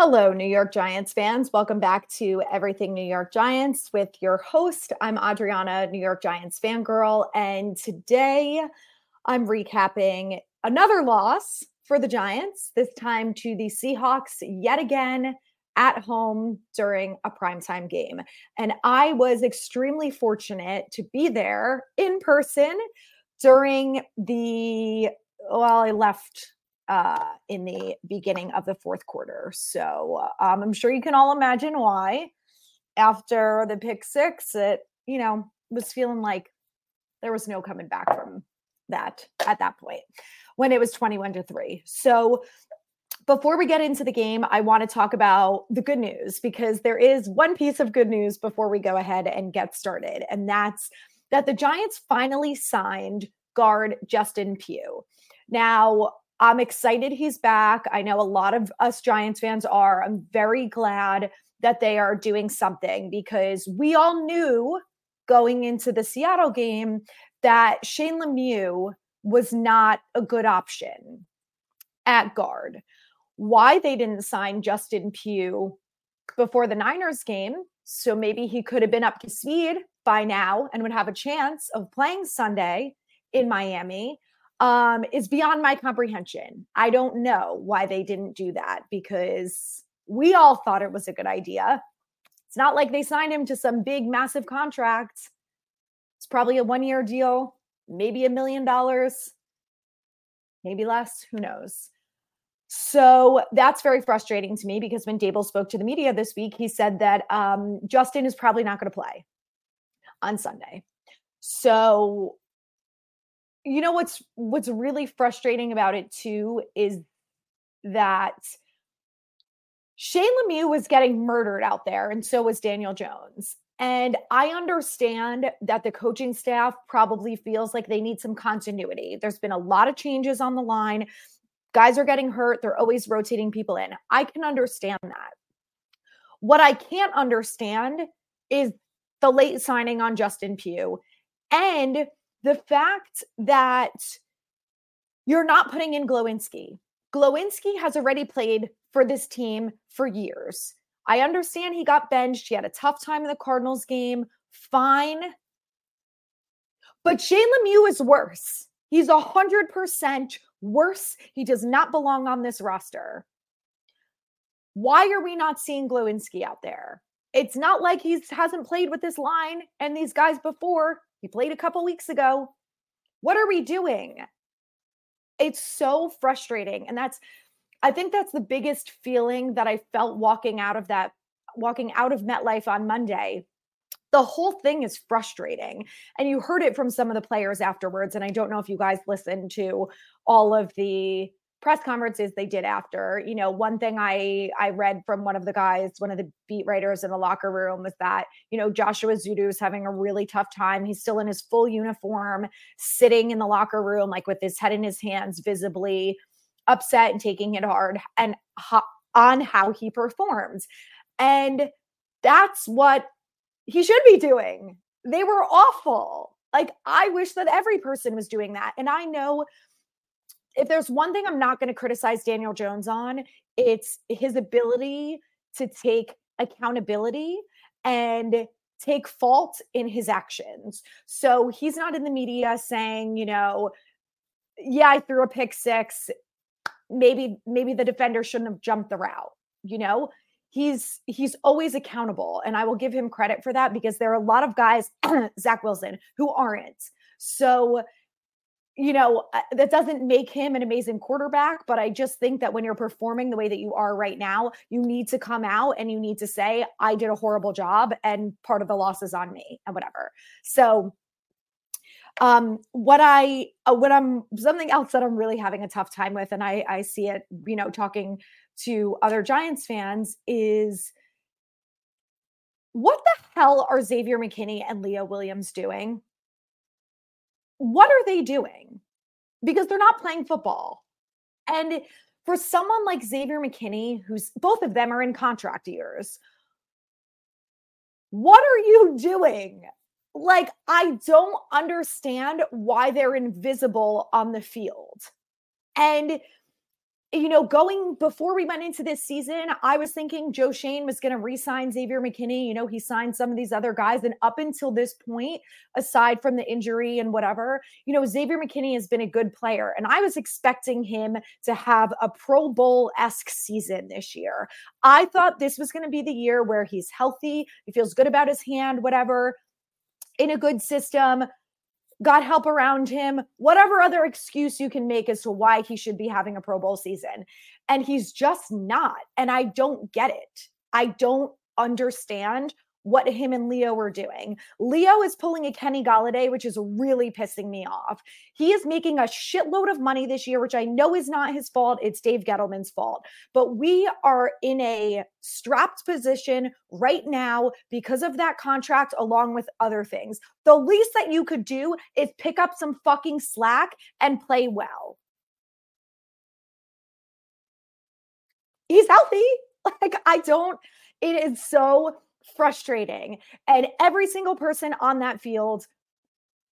Hello, New York Giants fans. Welcome back to Everything New York Giants with your host. I'm Adrianna, New York Giants fangirl. And today I'm recapping another loss for the Giants, this time to the Seahawks yet again at home during a primetime game. And I was extremely fortunate to be there in person during the, well, I left uh, in the beginning of the fourth quarter. So um, I'm sure you can all imagine why. After the pick six, it, you know, was feeling like there was no coming back from that at that point when it was 21 to 3. So before we get into the game, I want to talk about the good news because there is one piece of good news before we go ahead and get started. And that's that the Giants finally signed guard Justin Pugh. Now, I'm excited he's back. I know a lot of us Giants fans are. I'm very glad that they are doing something because we all knew going into the Seattle game that Shane Lemieux was not a good option at guard. Why they didn't sign Justin Pugh before the Niners game, so maybe he could have been up to speed by now and would have a chance of playing Sunday in Miami um, is beyond my comprehension. I don't know why they didn't do that because we all thought it was a good idea. It's not like they signed him to some big, massive contract. It's probably a one year deal, maybe a million dollars, maybe less, who knows. So that's very frustrating to me because when Daboll spoke to the media this week, he said that um, Justin is probably not going to play on Sunday. So you know what's what's really frustrating about it too is that Shane Lemieux was getting murdered out there, and so was Daniel Jones. And I understand that the coaching staff probably feels like they need some continuity. There's been a lot of changes on the line. Guys are getting hurt. They're always rotating people in. I can understand that. What I can't understand is the late signing on Justin Pugh and the fact that you're not putting in Glowinski. Glowinski has already played for this team for years. I understand he got benched. He had a tough time in the Cardinals game. Fine. But Shane Lemieux is worse. He's 100% worse. He does not belong on this roster. Why are we not seeing Glowinski out there? It's not like he hasn't played with this line and these guys before. He played a couple weeks ago. What are we doing? It's so frustrating. And that's, I think that's the biggest feeling that I felt walking out of that, walking out of MetLife on Monday. The whole thing is frustrating. And you heard it from some of the players afterwards. And I don't know if you guys listened to all of the press conferences they did after you know one thing i i read from one of the guys one of the beat writers in the locker room was that you know joshua Ezeudu is having a really tough time. He's still in his full uniform sitting in the locker room like with his head in his hands visibly upset and taking it hard and ho- on how he performs. And that's what he should be doing. They were awful. Like i wish that every person was doing that. And i know if there's one thing I'm not going to criticize Daniel Jones on, it's his ability to take accountability and take fault in his actions. So he's not in the media saying, you know, yeah, I threw a pick six. Maybe maybe the defender shouldn't have jumped the route, you know? He's he's always accountable and I will give him credit for that because there are a lot of guys Zach Wilson who aren't. So you know, uh, that doesn't make him an amazing quarterback, but I just think that when you're performing the way that you are right now, you need to come out and you need to say, I did a horrible job and part of the loss is on me and whatever. So, um, what I, uh, what I'm, something else that I'm really having a tough time with, and I, I see it, you know, talking to other Giants fans is what the hell are Xavier McKinney and Leo Williams doing? What are they doing? Because they're not playing football. And for someone like Xavier McKinney, who's both of them are in contract years, what are you doing? Like, I don't understand why they're invisible on the field. And you know, going before we went into this season, I was thinking Joe Schoen was going to re-sign Xavier McKinney. You know, he signed some of these other guys, and up until this point, aside from the injury and whatever, you know, Xavier McKinney has been a good player, and I was expecting him to have a Pro Bowl esque season this year. I thought this was going to be the year where he's healthy, he feels good about his hand, whatever, in a good system got help around him, whatever other excuse you can make as to why he should be having a Pro Bowl season. And he's just not. And I don't get it. I don't understand what him and Leo were doing. Leo is pulling a Kenny Golladay, which is really pissing me off. He is making a shitload of money this year, which I know is not his fault. It's Dave Gettleman's fault. But we are in a strapped position right now because of that contract, along with other things. The least that you could do is pick up some fucking slack and play well. He's healthy. Like, I don't, it is so frustrating. And every single person on that field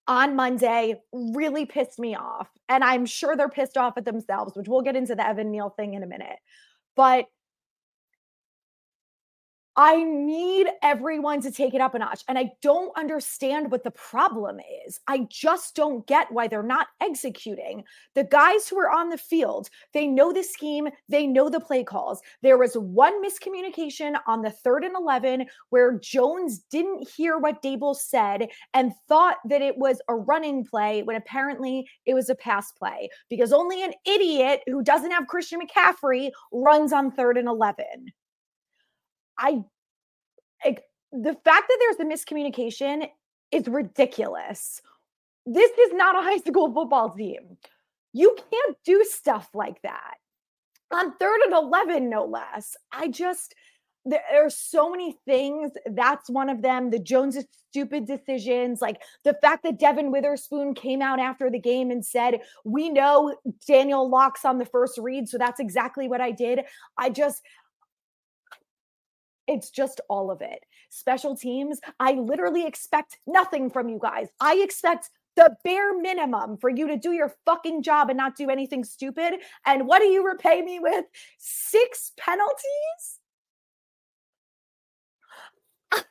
on Monday really pissed me off. And I'm sure they're pissed off at themselves, which we'll get into the Evan Neal thing in a minute. But I need everyone to take it up a notch. And I don't understand what the problem is. I just don't get why they're not executing. The guys who are on the field, they know the scheme, they know the play calls. There was one miscommunication on the third and 11 where Jones didn't hear what Daboll said and thought that it was a running play when apparently it was a pass play because only an idiot who doesn't have Christian McCaffrey runs on third and 11. I like the fact that there's a miscommunication is ridiculous. This is not a high school football team. You can't do stuff like that. On third and 11, no less. I just, there are so many things. That's one of them. The Joneses' stupid decisions, like the fact that Devon Witherspoon came out after the game and said, We know Daniel locks on the first read. So that's exactly what I did. I just, it's just all of it. Special teams, I literally expect nothing from you guys. I expect the bare minimum for you to do your fucking job and not do anything stupid. And what do you repay me with? Six penalties?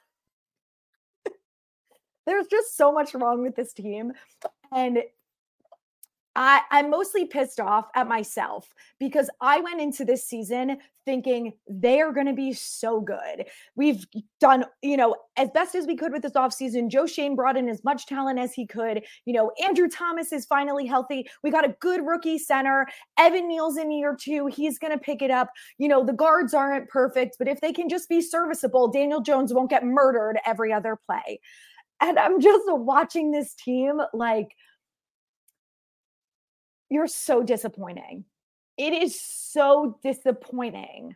There's just so much wrong with this team. And I, I'm mostly pissed off at myself because I went into this season thinking they are going to be so good. We've done, you know, as best as we could with this offseason. Joe Schoen brought in as much talent as he could. You know, Andrew Thomas is finally healthy. We got a good rookie center. Evan Neal's in year two. He's going to pick it up. You know, the guards aren't perfect, but if they can just be serviceable, Daniel Jones won't get murdered every other play. And I'm just watching this team like – you're so disappointing. It is so disappointing.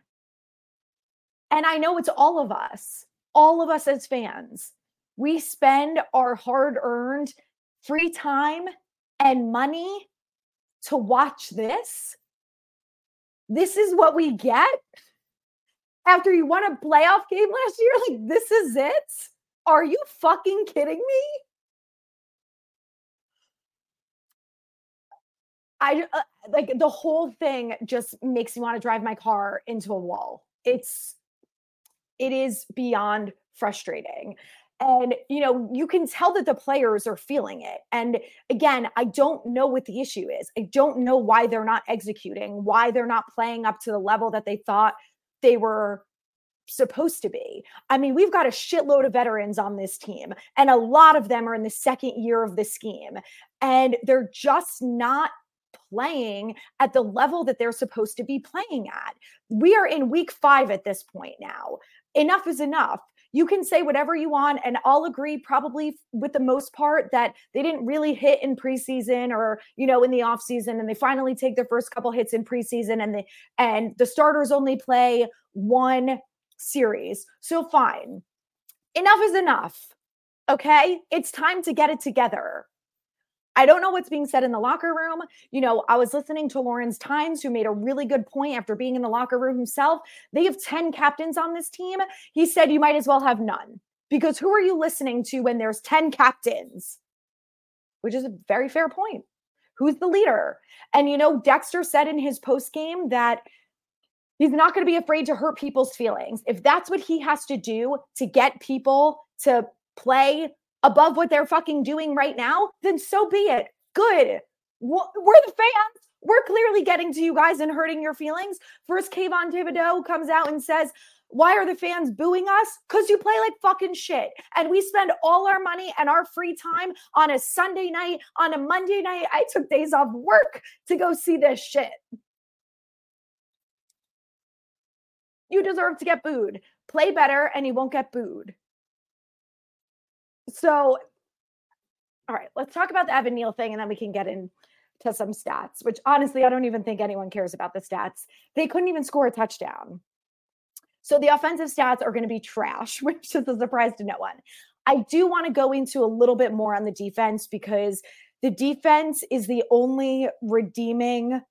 And I know it's all of us, all of us as fans. We spend our hard earned free time and money to watch this. This is what we get after you won a playoff game last year. Like, this is it? Are you fucking kidding me? I uh, like the whole thing just makes me want to drive my car into a wall. It's it is beyond frustrating. And you know, you can tell that the players are feeling it. And again, I don't know what the issue is. I don't know why they're not executing, why they're not playing up to the level that they thought they were supposed to be. I mean, we've got a shitload of veterans on this team, and a lot of them are in the second year of the scheme, and they're just not playing at the level that they're supposed to be playing at. We are in week five at this point now. Enough is enough. You can say whatever you want, and I'll agree probably with the most part that they didn't really hit in preseason or you know in the offseason, and they finally take their first couple hits in preseason, and the and the starters only play one series. So fine. Enough is enough. Okay? It's time to get it together. I don't know what's being said in the locker room. You know, I was listening to Lawrence Tynes, who made a really good point after being in the locker room himself. They have 10 captains on this team. He said you might as well have none because who are you listening to when there's 10 captains? Which is a very fair point. Who's the leader? And you know, Dexter said in his post game that he's not going to be afraid to hurt people's feelings. If that's what he has to do to get people to play above what they're fucking doing right now, then so be it. Good. We're the fans. We're clearly getting to you guys and hurting your feelings. First, Kayvon Thibodeaux comes out and says, why are the fans booing us? Because you play like fucking shit. And we spend all our money and our free time on a Sunday night, on a Monday night. I took days off work to go see this shit. You deserve to get booed. Play better and you won't get booed. So, all right, let's talk about the Evan Neal thing and then we can get into some stats, which honestly, I don't even think anyone cares about the stats. They couldn't even score a touchdown. So the offensive stats are going to be trash, which is a surprise to no one. I do want to go into a little bit more on the defense because the defense is the only redeeming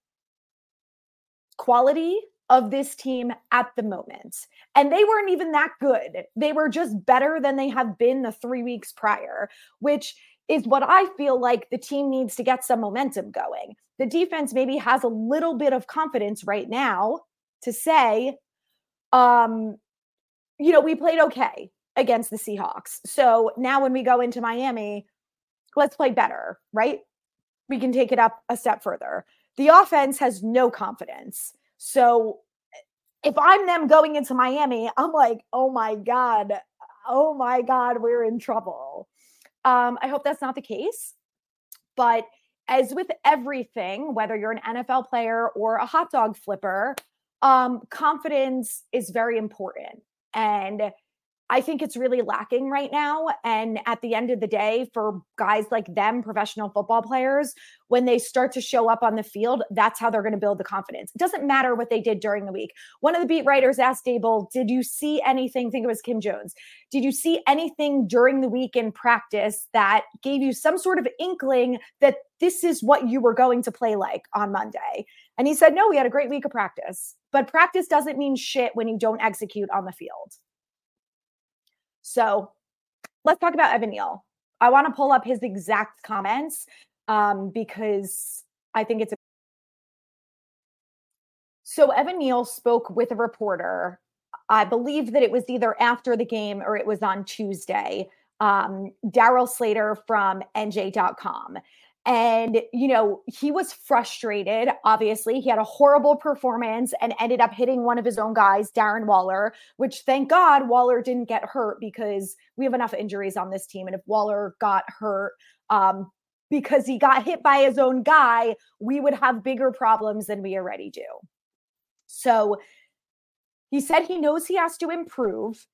quality of this team at the moment. And they weren't even that good. They were just better than they have been the three weeks prior, which is what I feel like the team needs to get some momentum going. The defense maybe has a little bit of confidence right now to say, um, you know, we played okay against the Seahawks. So now when we go into Miami, let's play better, right? We can take it up a step further. The offense has no confidence. So if I'm them going into Miami, I'm like, oh my God, oh my God, we're in trouble. Um, I hope that's not the case. But as with everything, whether you're an NFL player or a hot dog flipper, um, confidence is very important. And I think it's really lacking right now. And at the end of the day, for guys like them, professional football players, when they start to show up on the field, that's how they're going to build the confidence. It doesn't matter what they did during the week. One of the beat writers asked Daboll, Did you see anything? I think it was Kim Jones. Did you see anything during the week in practice that gave you some sort of inkling that this is what you were going to play like on Monday? And he said, No, we had a great week of practice. But practice doesn't mean shit when you don't execute on the field. So let's talk about Evan Neal. I want to pull up his exact comments um, because I think it's a. So Evan Neal spoke with a reporter. I believe that it was either after the game or it was on Tuesday. Um, Darryl Slater from NJ.com. And, you know, he was frustrated. Obviously, he had a horrible performance and ended up hitting one of his own guys, Darren Waller, which thank God Waller didn't get hurt because we have enough injuries on this team. And if Waller got hurt, um, because he got hit by his own guy, we would have bigger problems than we already do. So he said he knows he has to improve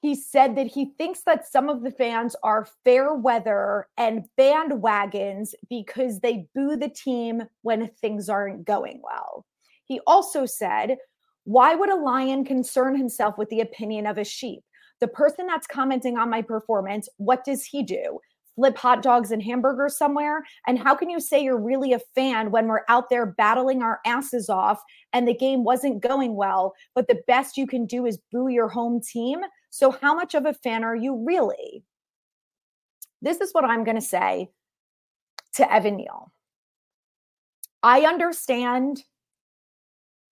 he said that he thinks that some of the fans are fair weather and bandwagons because they boo the team when things aren't going well. He also said, Why would a lion concern himself with the opinion of a sheep? The person that's commenting on my performance, what does he do? Flip hot dogs and hamburgers somewhere? And how can you say you're really a fan when we're out there battling our asses off and the game wasn't going well, but the best you can do is boo your home team? So, how much of a fan are you really? This is what I'm going to say to Evan Neal. I understand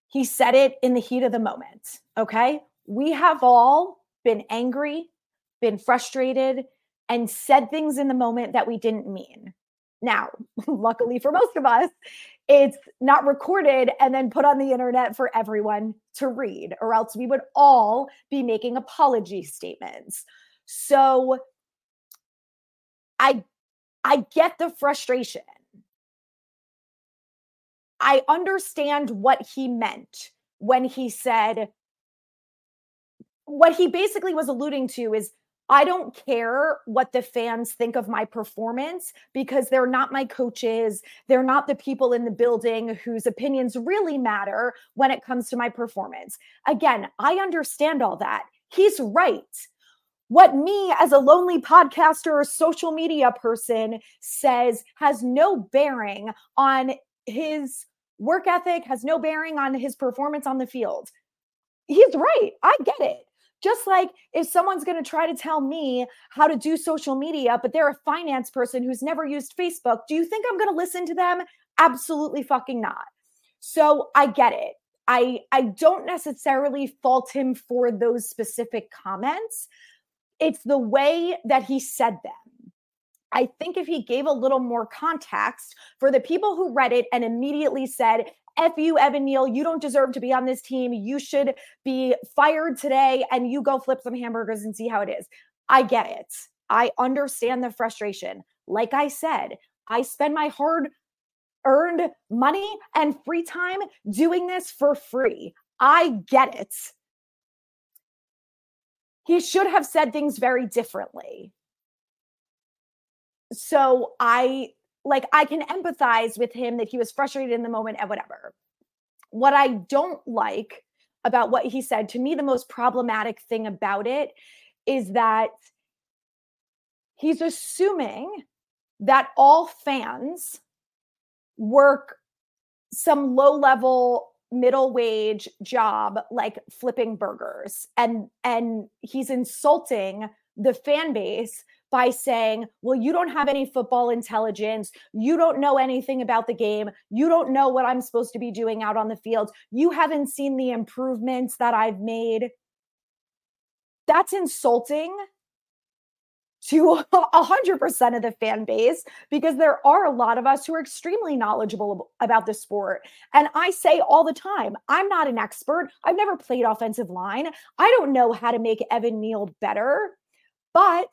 he said it in the heat of the moment. Okay. We have all been angry, been frustrated, and said things in the moment that we didn't mean. Now, luckily for most of us, it's not recorded and then put on the internet for everyone to read, or else we would all be making apology statements. So I I get the frustration. I understand what he meant when he said what he basically was alluding to is I don't care what the fans think of my performance because they're not my coaches. They're not the people in the building whose opinions really matter when it comes to my performance. Again, I understand all that. He's right. What me as a lonely podcaster or social media person says has no bearing on his work ethic, has no bearing on his performance on the field. He's right. I get it. Just like if someone's going to try to tell me how to do social media, but they're a finance person who's never used Facebook, do you think I'm going to listen to them? Absolutely fucking not. So I get it. I I don't necessarily fault him for those specific comments. It's the way that he said them. I think if he gave a little more context for the people who read it and immediately said, F you, Evan Neal, you don't deserve to be on this team. You should be fired today and you go flip some hamburgers and see how it is. I get it. I understand the frustration. Like I said, I spend my hard earned money and free time doing this for free. I get it. He should have said things very differently. So I like I can empathize with him that he was frustrated in the moment and whatever. What I don't like about what he said, to me, the most problematic thing about it is that he's assuming that all fans work some low level middle wage job like flipping burgers and and he's insulting the fan base by saying, Well, you don't have any football intelligence. You don't know anything about the game. You don't know what I'm supposed to be doing out on the field. You haven't seen the improvements that I've made. That's insulting to 100% of the fan base because there are a lot of us who are extremely knowledgeable about the sport. And I say all the time, I'm not an expert. I've never played offensive line. I don't know how to make Evan Neal better, but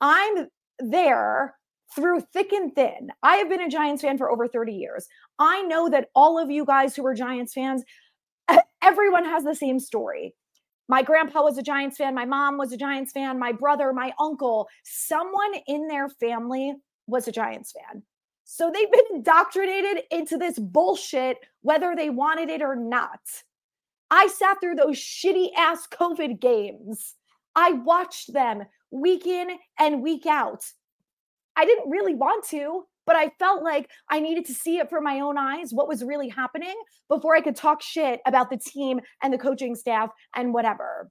I'm there through thick and thin. I have been a Giants fan for over 30 years. I know that all of you guys who are Giants fans, everyone has the same story. My grandpa was a Giants fan. My mom was a Giants fan. My brother, my uncle, someone in their family was a Giants fan. So they've been indoctrinated into this bullshit, whether they wanted it or not. I sat through those shitty ass COVID games. I watched them week in and week out. I didn't really want to, but I felt like I needed to see it for my own eyes, what was really happening before I could talk shit about the team and the coaching staff and whatever.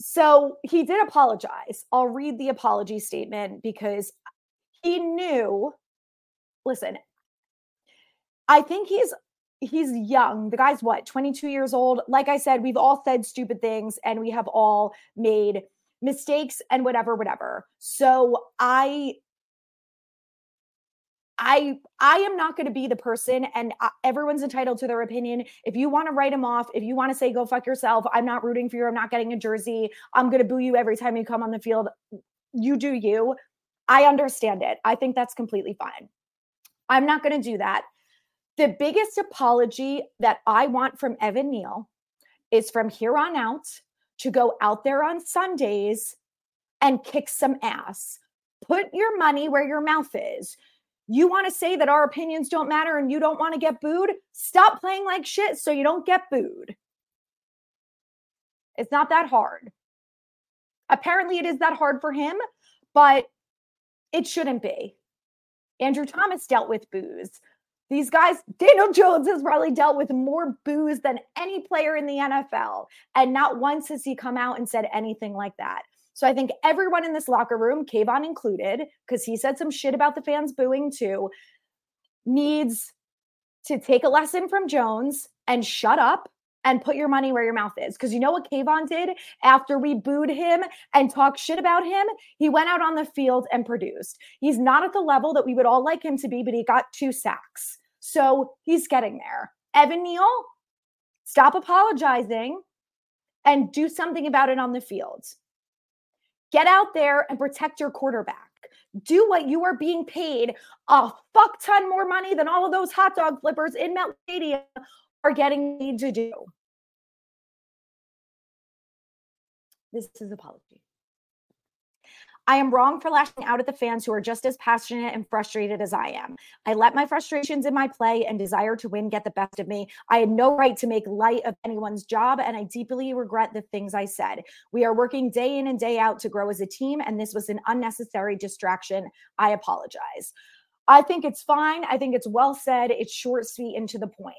So he did apologize. I'll read the apology statement because he knew. Listen, I think he's he's young. The guy's what, 22 years old? Like I said, we've all said stupid things and we have all made mistakes and whatever whatever so i I I am not going to be the person, and I, everyone's entitled to their opinion. If you want to write him off, if you want to say go fuck yourself, I'm not rooting for you. I'm not getting a jersey. I'm going to boo you every time you come on the field. You do you. I understand it. I think that's completely fine. I'm not going to do that. The biggest apology that I want from Evan Neal is from here on out to go out there on Sundays and kick some ass. Put your money where your mouth is. You want to say that our opinions don't matter and you don't want to get booed? Stop playing like shit so you don't get booed. It's not that hard. Apparently, it is that hard for him, but it shouldn't be. Andrew Thomas dealt with boos. These guys, Daniel Jones has probably dealt with more boos than any player in the NFL. And not once has he come out and said anything like that. So I think everyone in this locker room, Kayvon included, because he said some shit about the fans booing too, needs to take a lesson from Jones and shut up and put your money where your mouth is. Because you know what Kayvon did after we booed him and talked shit about him? He went out on the field and produced. He's not at the level that we would all like him to be, but he got two sacks. So he's getting there. Evan Neal, stop apologizing and do something about it on the field. Get out there and protect your quarterback. Do what you are being paid a fuck ton more money than all of those hot dog flippers in Met Stadium are getting paid to do. This is apology. I am wrong for lashing out at the fans who are just as passionate and frustrated as I am. I let my frustrations in my play and desire to win get the best of me. I had no right to make light of anyone's job, and I deeply regret the things I said. We are working day in and day out to grow as a team, and this was an unnecessary distraction. I apologize. I think it's fine. I think it's well said. It's short, sweet, and to the point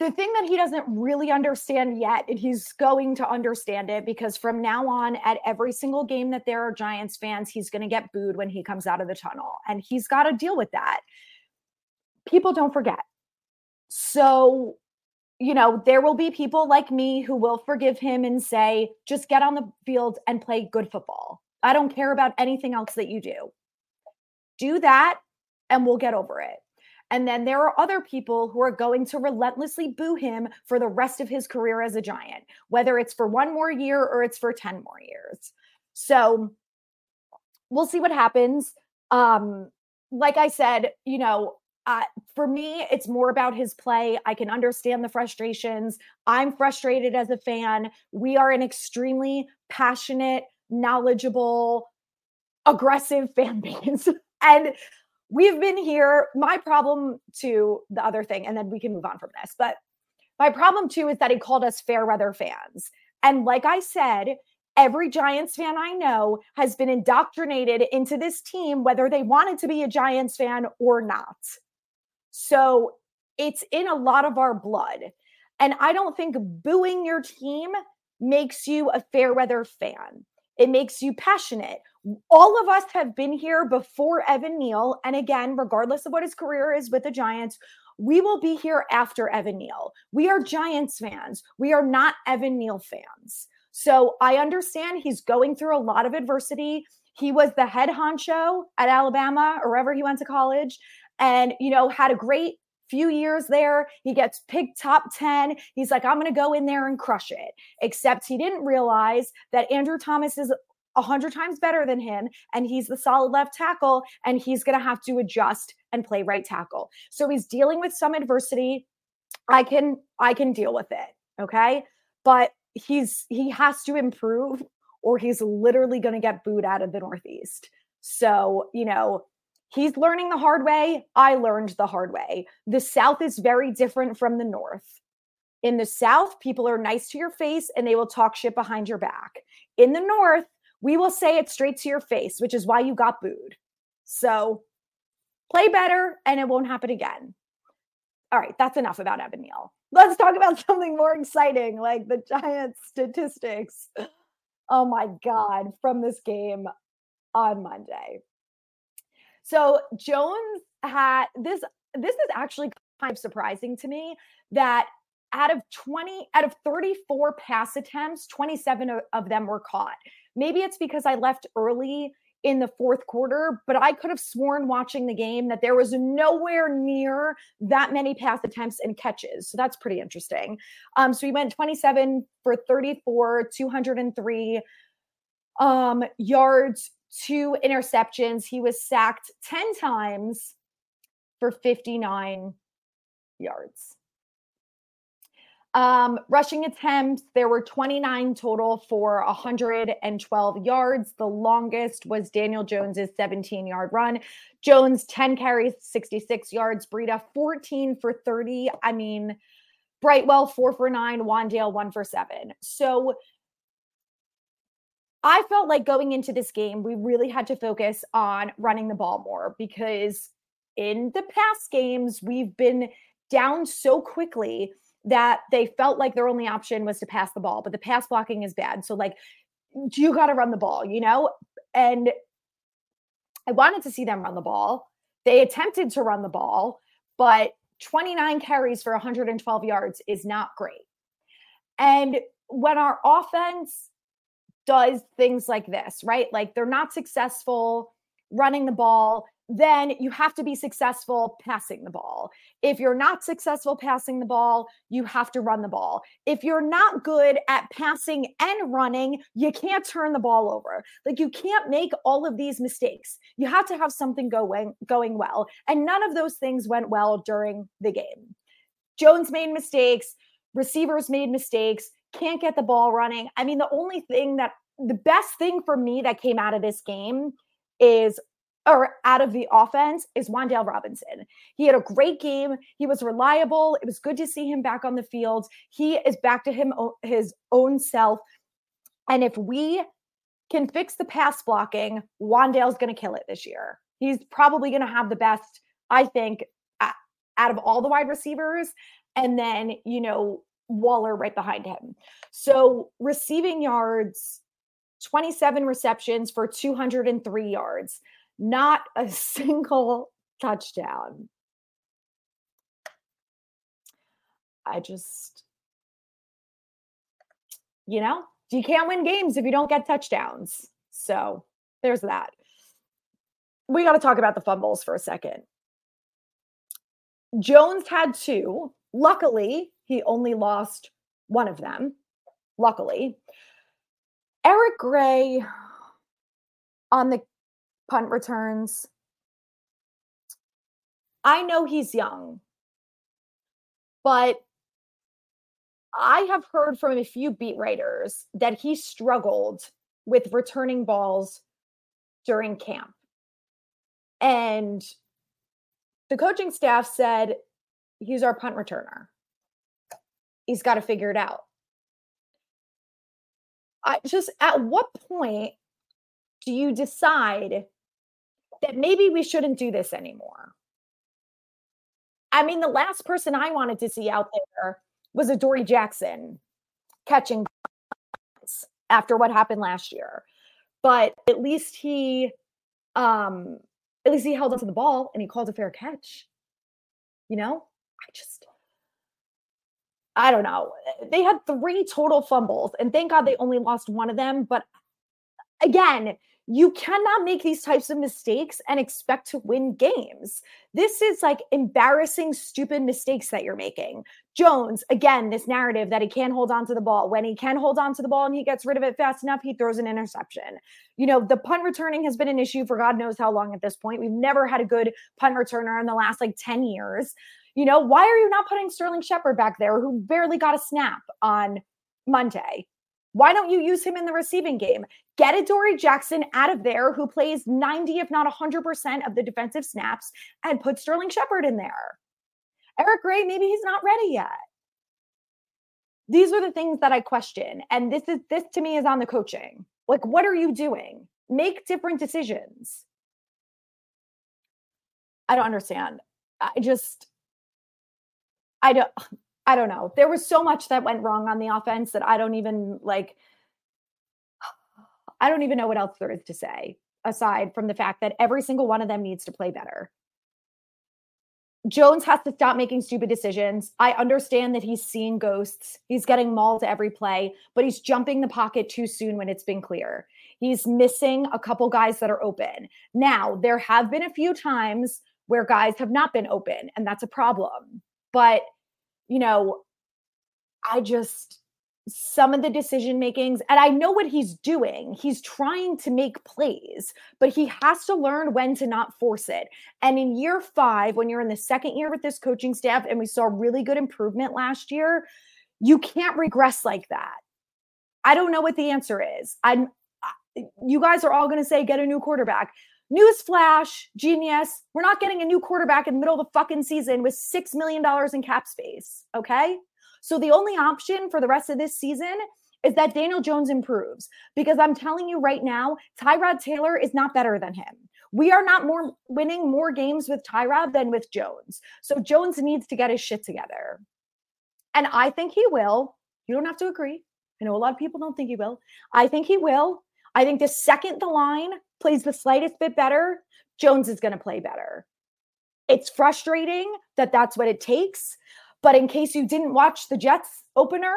the thing that he doesn't really understand yet, and he's going to understand it because from now on, at every single game that there are Giants fans, he's going to get booed when he comes out of the tunnel. And he's got to deal with that. people don't forget. So, you know, there will be people like me who will forgive him and say, just get on the field and play good football. I don't care about anything else that you do. Do that and we'll get over it. And then there are other people who are going to relentlessly boo him for the rest of his career as a Giant, whether it's for one more year or it's for 10 more years. So we'll see what happens. Um, like I said, you know, uh, for me, it's more about his play. I can understand the frustrations. I'm frustrated as a fan. We are an extremely passionate, knowledgeable, aggressive fan base. and we've been here. My problem to the other thing, and then we can move on from this, but my problem too is that he called us fair weather fans. And like I said, every Giants fan I know has been indoctrinated into this team, whether they wanted to be a Giants fan or not. So it's in a lot of our blood. And I don't think booing your team makes you a fair weather fan. It makes you passionate. All of us have been here before Evan Neal. And again, regardless of what his career is with the Giants, we will be here after Evan Neal. We are Giants fans. We are not Evan Neal fans. So I understand he's going through a lot of adversity. He was the head honcho at Alabama or wherever he went to college and, you know, had a great few years there. He gets picked top 10. He's like, I'm going to go in there and crush it. Except he didn't realize that Andrew Thomas is a hundred times better than him, and he's the solid left tackle, and he's going to have to adjust and play right tackle. So he's dealing with some adversity. I can I can deal with it. Okay, but he's he has to improve, or he's literally going to get booed out of the Northeast. So you know He's learning the hard way. I learned the hard way. The South is very different from the North. In the South, people are nice to your face and they will talk shit behind your back. In the North, we will say it straight to your face, which is why you got booed. So play better and it won't happen again. All right, that's enough about Evan Neal. Let's talk about something more exciting like the Giants statistics. Oh my God, from this game on Monday. So Jones had this. This is actually kind of surprising to me that out of 20 out of 34 pass attempts 27 of them were caught maybe it's because i left early in the fourth quarter but i could have sworn watching the game that there was nowhere near that many pass attempts and catches so that's pretty interesting um so he went 27 for 34 203 um yards two interceptions. He was sacked 10 times for 59 yards. Um, rushing attempts, there were 29 total for 112 yards. The longest was Daniel Jones's 17 yard run. Jones, 10 carries, 66 yards. Breida, 14 for 30. I mean, Brightwell, four for nine. Wan'Dale, one for seven. So I felt like going into this game, we really had to focus on running the ball more because in the past games, we've been down so quickly that they felt like their only option was to pass the ball, but the pass blocking is bad. So, like, you got to run the ball, you know? And I wanted to see them run the ball. They attempted to run the ball, but 29 carries for 112 yards is not great. And when our offense does things like this, right? Like they're not successful running the ball, then you have to be successful passing the ball. If you're not successful passing the ball, you have to run the ball. If you're not good at passing and running, you can't turn the ball over. Like you can't make all of these mistakes. You have to have something going going well. And none of those things went well during the game. Jones made mistakes, receivers made mistakes, can't get the ball running. I mean, the only thing that the best thing for me that came out of this game is or out of the offense is Wan'Dale Robinson. He had a great game. He was reliable. It was good to see him back on the field. He is back to him his own self. And if we can fix the pass blocking, Wan'Dale's going to kill it this year. He's probably going to have the best, I think, out of all the wide receivers. And then, you know, Waller right behind him. So receiving yards, 27 receptions for 203 yards, not a single touchdown. I just, you know, you can't win games if you don't get touchdowns. So there's that. We got to talk about the fumbles for a second. Jones had two. Luckily, he only lost one of them. Luckily, Eric Gray on the punt returns. I know he's young, but I have heard from a few beat writers that he struggled with returning balls during camp. And the coaching staff said he's our punt returner. He's got to figure it out. I just at what point do you decide that maybe we shouldn't do this anymore? I mean, the last person I wanted to see out there was Adoree' Jackson catching after what happened last year. But at least he um at least he held onto the ball and he called a fair catch. You know? I just I don't know. They had three total fumbles, and thank God they only lost one of them. But again, you cannot make these types of mistakes and expect to win games. This is like embarrassing, stupid mistakes that you're making. Jones, again, this narrative that he can't hold on to the ball. When he can hold on to the ball and he gets rid of it fast enough, he throws an interception. You know, the punt returning has been an issue for God knows how long at this point. We've never had a good punt returner in the last like 10 years. You know, why are you not putting Sterling Shepard back there who barely got a snap on Monday? Why don't you use him in the receiving game? Get Adoree' Jackson out of there, who plays 90, if not 100% of the defensive snaps, and put Sterling Shepard in there. Eric Gray, maybe he's not ready yet. These are the things that I question. And this is this to me is on the coaching. Like, what are you doing? Make different decisions. I don't understand. I just I don't I don't know. There was so much that went wrong on the offense that I don't even like I don't even know what else there is to say aside from the fact that every single one of them needs to play better. Jones has to stop making stupid decisions. I understand that he's seeing ghosts. He's getting mauled every play, but he's jumping the pocket too soon when it's been clear. He's missing a couple guys that are open. Now, there have been a few times where guys have not been open, and that's a problem. But you know, I just some of the decision makings and I know what he's doing. He's trying to make plays, but he has to learn when to not force it. And in year 5 when you're in the second year with this coaching staff and we saw really good improvement last year, you can't regress like that. I don't know what the answer is. I'm you guys are all going to say get a new quarterback. Newsflash, genius. We're not getting a new quarterback in the middle of the fucking season with $6 million in cap space. Okay. So the only option for the rest of this season is that Daniel Jones improves because I'm telling you right now, Tyrod Taylor is not better than him. We are not more winning more games with Tyrod than with Jones. So Jones needs to get his shit together. And I think he will. You don't have to agree. I know a lot of people don't think he will. I think he will. I think the second the line plays the slightest bit better, Jones is going to play better. It's frustrating that that's what it takes. But in case you didn't watch the Jets opener,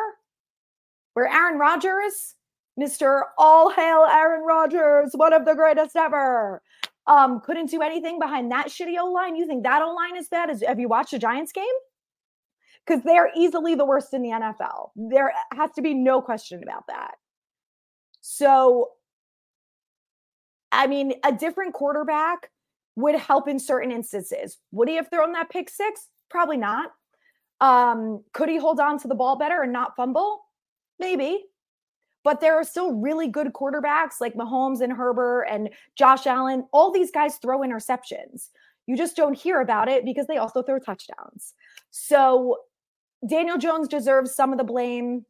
where Aaron Rodgers, Mr. All Hail Aaron Rodgers, one of the greatest ever, um, couldn't do anything behind that shitty O line. You think that O line is bad? Have you watched the Giants game? Because they're easily the worst in the NFL. There has to be no question about that. So I mean, a different quarterback would help in certain instances. Would he have thrown that pick six? Probably not. Um, could he hold on to the ball better and not fumble? Maybe. But there are still really good quarterbacks like Mahomes and Herbert and Josh Allen. All these guys throw interceptions. You just don't hear about it because they also throw touchdowns. So Daniel Jones deserves some of the blame.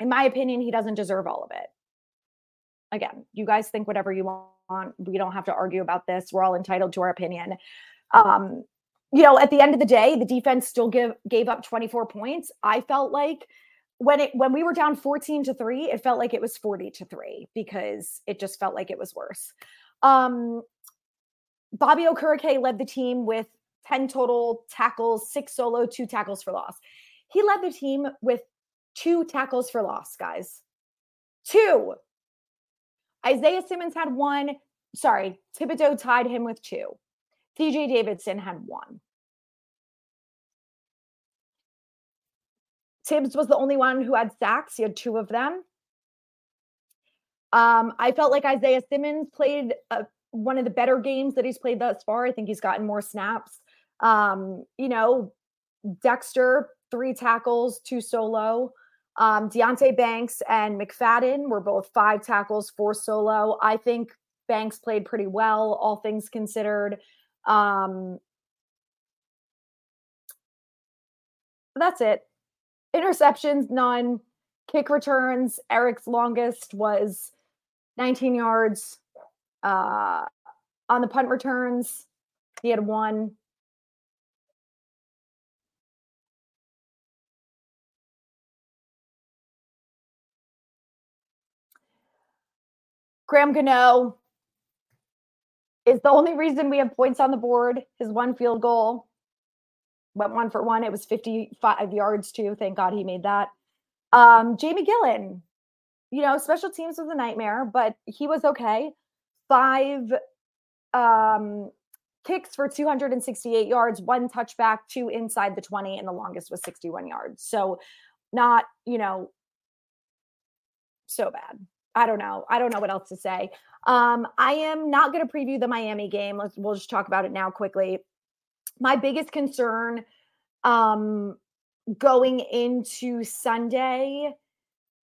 In my opinion, he doesn't deserve all of it. Again, you guys think whatever you want. We don't have to argue about this. We're all entitled to our opinion. Um, you know, at the end of the day, the defense still give gave up 24 points. I felt like when it when we were down 14 to 3, it felt like it was 40 to 3 because it just felt like it was worse. Um Bobby Okereke led the team with 10 total tackles, six solo, two tackles for loss. He led the team with two tackles for loss, guys. Two. Isaiah Simmons had one. Sorry, Thibodeaux tied him with two. DJ Davidson had one. Tibbs was the only one who had sacks. He had two of them. Um, I felt like Isaiah Simmons played uh, one of the better games that he's played thus far. I think he's gotten more snaps. Um, you know, Dexter, three tackles, two solo. Um, Deonte Banks and McFadden were both five tackles, four solo. I think Banks played pretty well, all things considered. Um, that's it. Interceptions, none. Kick returns, Eric's longest was 19 yards. Uh, on the punt returns, he had one. Graham Gano is the only reason we have points on the board. His one field goal went one for one. It was 55 yards too. Thank God he made that. Um, Jamie Gillan, you know, special teams was a nightmare, but he was okay. Five um, kicks for 268 yards, one touchback, two inside the 20, and the longest was 61 yards. So not, you know, so bad. I don't know. I don't know what else to say. Um, I am not going to preview the Miami game. Let's we'll just talk about it now quickly. My biggest concern um, going into Sunday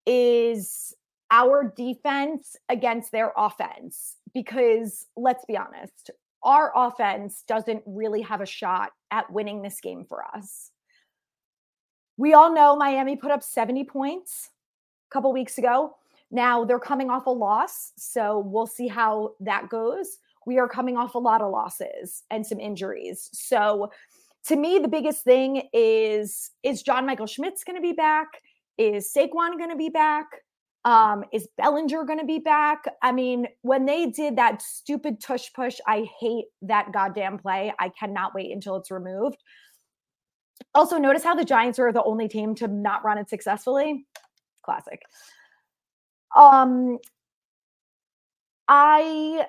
is our defense against their offense because let's be honest, our offense doesn't really have a shot at winning this game for us. We all know Miami put up 70 points a couple weeks ago. Now they're coming off a loss, so we'll see how that goes. We are coming off a lot of losses and some injuries. So to me, the biggest thing is is John Michael Schmitz going to be back? Is Saquon going to be back? Um, is Bellinger going to be back? I mean, when they did that stupid tush push, I hate that goddamn play. I cannot wait until it's removed. Also, notice how the Giants are the only team to not run it successfully. Classic. Um, I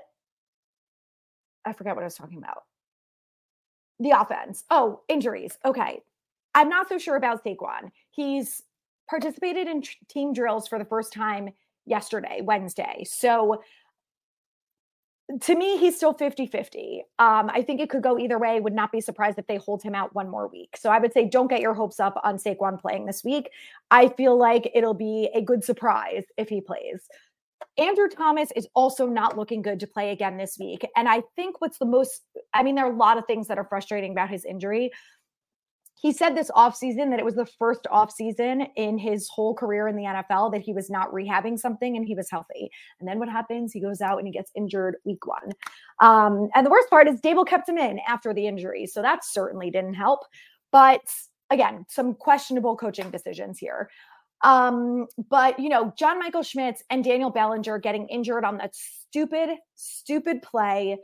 I forget what I was talking about. The offense. Oh, injuries. Okay. I'm not so sure about Saquon. He's participated in team drills for the first time yesterday, Wednesday. So to me, he's still 50 50. Um, I think it could go either way. Would not be surprised if they hold him out one more week. So I would say don't get your hopes up on Saquon playing this week. I feel like it'll be a good surprise if he plays. Andrew Thomas is also not looking good to play again this week. And I think what's the most, I mean, there are a lot of things that are frustrating about his injury he said this offseason that it was the first offseason in his whole career in the NFL that he was not rehabbing something and he was healthy. And then what happens? He goes out and he gets injured week one. Um, and the worst part is Daboll kept him in after the injury. So that certainly didn't help. But again, some questionable coaching decisions here. Um, but you know, John Michael Schmitz and Daniel Bellinger getting injured on that stupid, stupid play.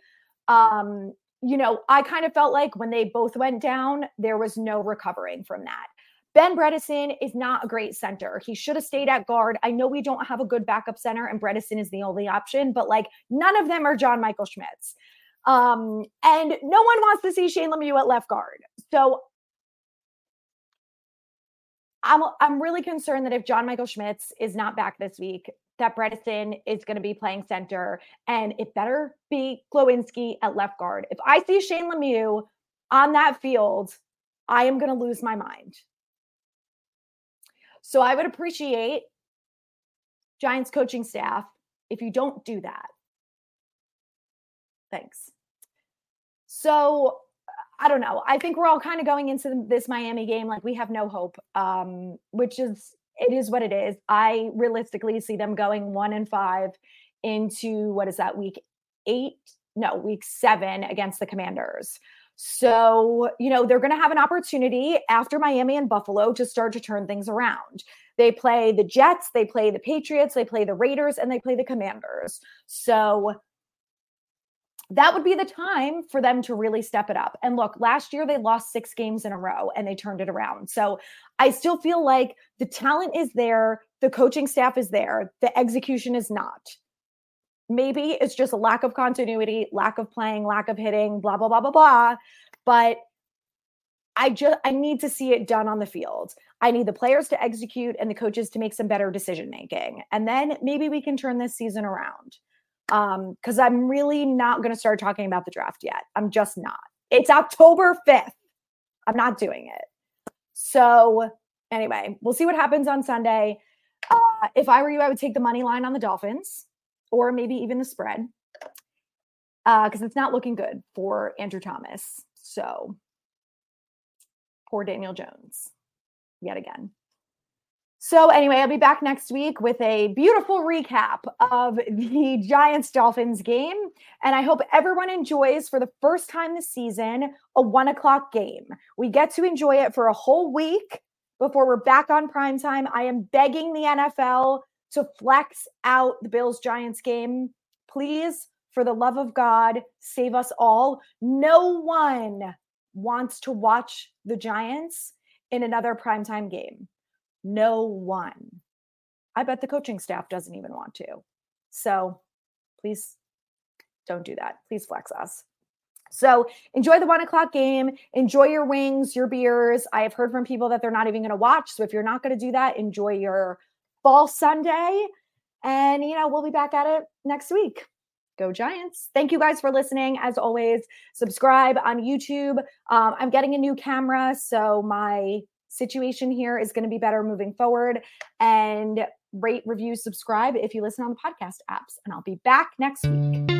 Um, you know, I kind of felt like when they both went down, there was no recovering from that. Ben Bredeson is not a great center. He should have stayed at guard. I know we don't have a good backup center, and Bredeson is the only option, but like none of them are John Michael Schmitz. Um, and no one wants to see Shane Lemieux at left guard. So I'm I'm really concerned that if John Michael Schmitz is not back this week, that Bredeson is going to be playing center, and it better be Glowinski at left guard. If I see Shane Lemieux on that field, I am going to lose my mind. So I would appreciate Giants coaching staff if you don't do that. Thanks. So I don't know. I think we're all kind of going into this Miami game like we have no hope, um, which is it is what it is. I realistically see them going one and five into what is that week eight? No, week seven against the Commanders. So, you know, they're going to have an opportunity after Miami and Buffalo to start to turn things around. They play the Jets, they play the Patriots, they play the Raiders, and they play the Commanders. So, that would be the time for them to really step it up. And look, last year they lost six games in a row and they turned it around. So I still feel like the talent is there, the coaching staff is there, the execution is not. Maybe it's just a lack of continuity, lack of playing, lack of hitting, blah, blah, blah, blah, blah. But I just I need to see it done on the field. I need the players to execute and the coaches to make some better decision making. And then maybe we can turn this season around. Um, because I'm really not gonna start talking about the draft yet. I'm just not. It's October 5th. I'm not doing it. So anyway, we'll see what happens on Sunday. Uh, if I were you, I would take the money line on the Dolphins or maybe even the spread. Uh, because it's not looking good for Andrew Thomas. So poor Daniel Jones yet again. So, anyway, I'll be back next week with a beautiful recap of the Giants Dolphins game. And I hope everyone enjoys for the first time this season a one o'clock game. We get to enjoy it for a whole week before we're back on prime time. I am begging the NFL to flex out the Bills Giants game. Please, for the love of God, save us all. No one wants to watch the Giants in another primetime game. No one. I bet the coaching staff doesn't even want to. So please don't do that. Please flex us. So enjoy the one o'clock game. Enjoy your wings, your beers. I have heard from people that they're not even going to watch. So if you're not going to do that, enjoy your fall Sunday. And, you know, we'll be back at it next week. Go Giants. Thank you guys for listening. As always, subscribe on YouTube. Um, I'm getting a new camera. So my situation here is going to be better moving forward. And rate, review, subscribe if you listen on the podcast apps. And I'll be back next week.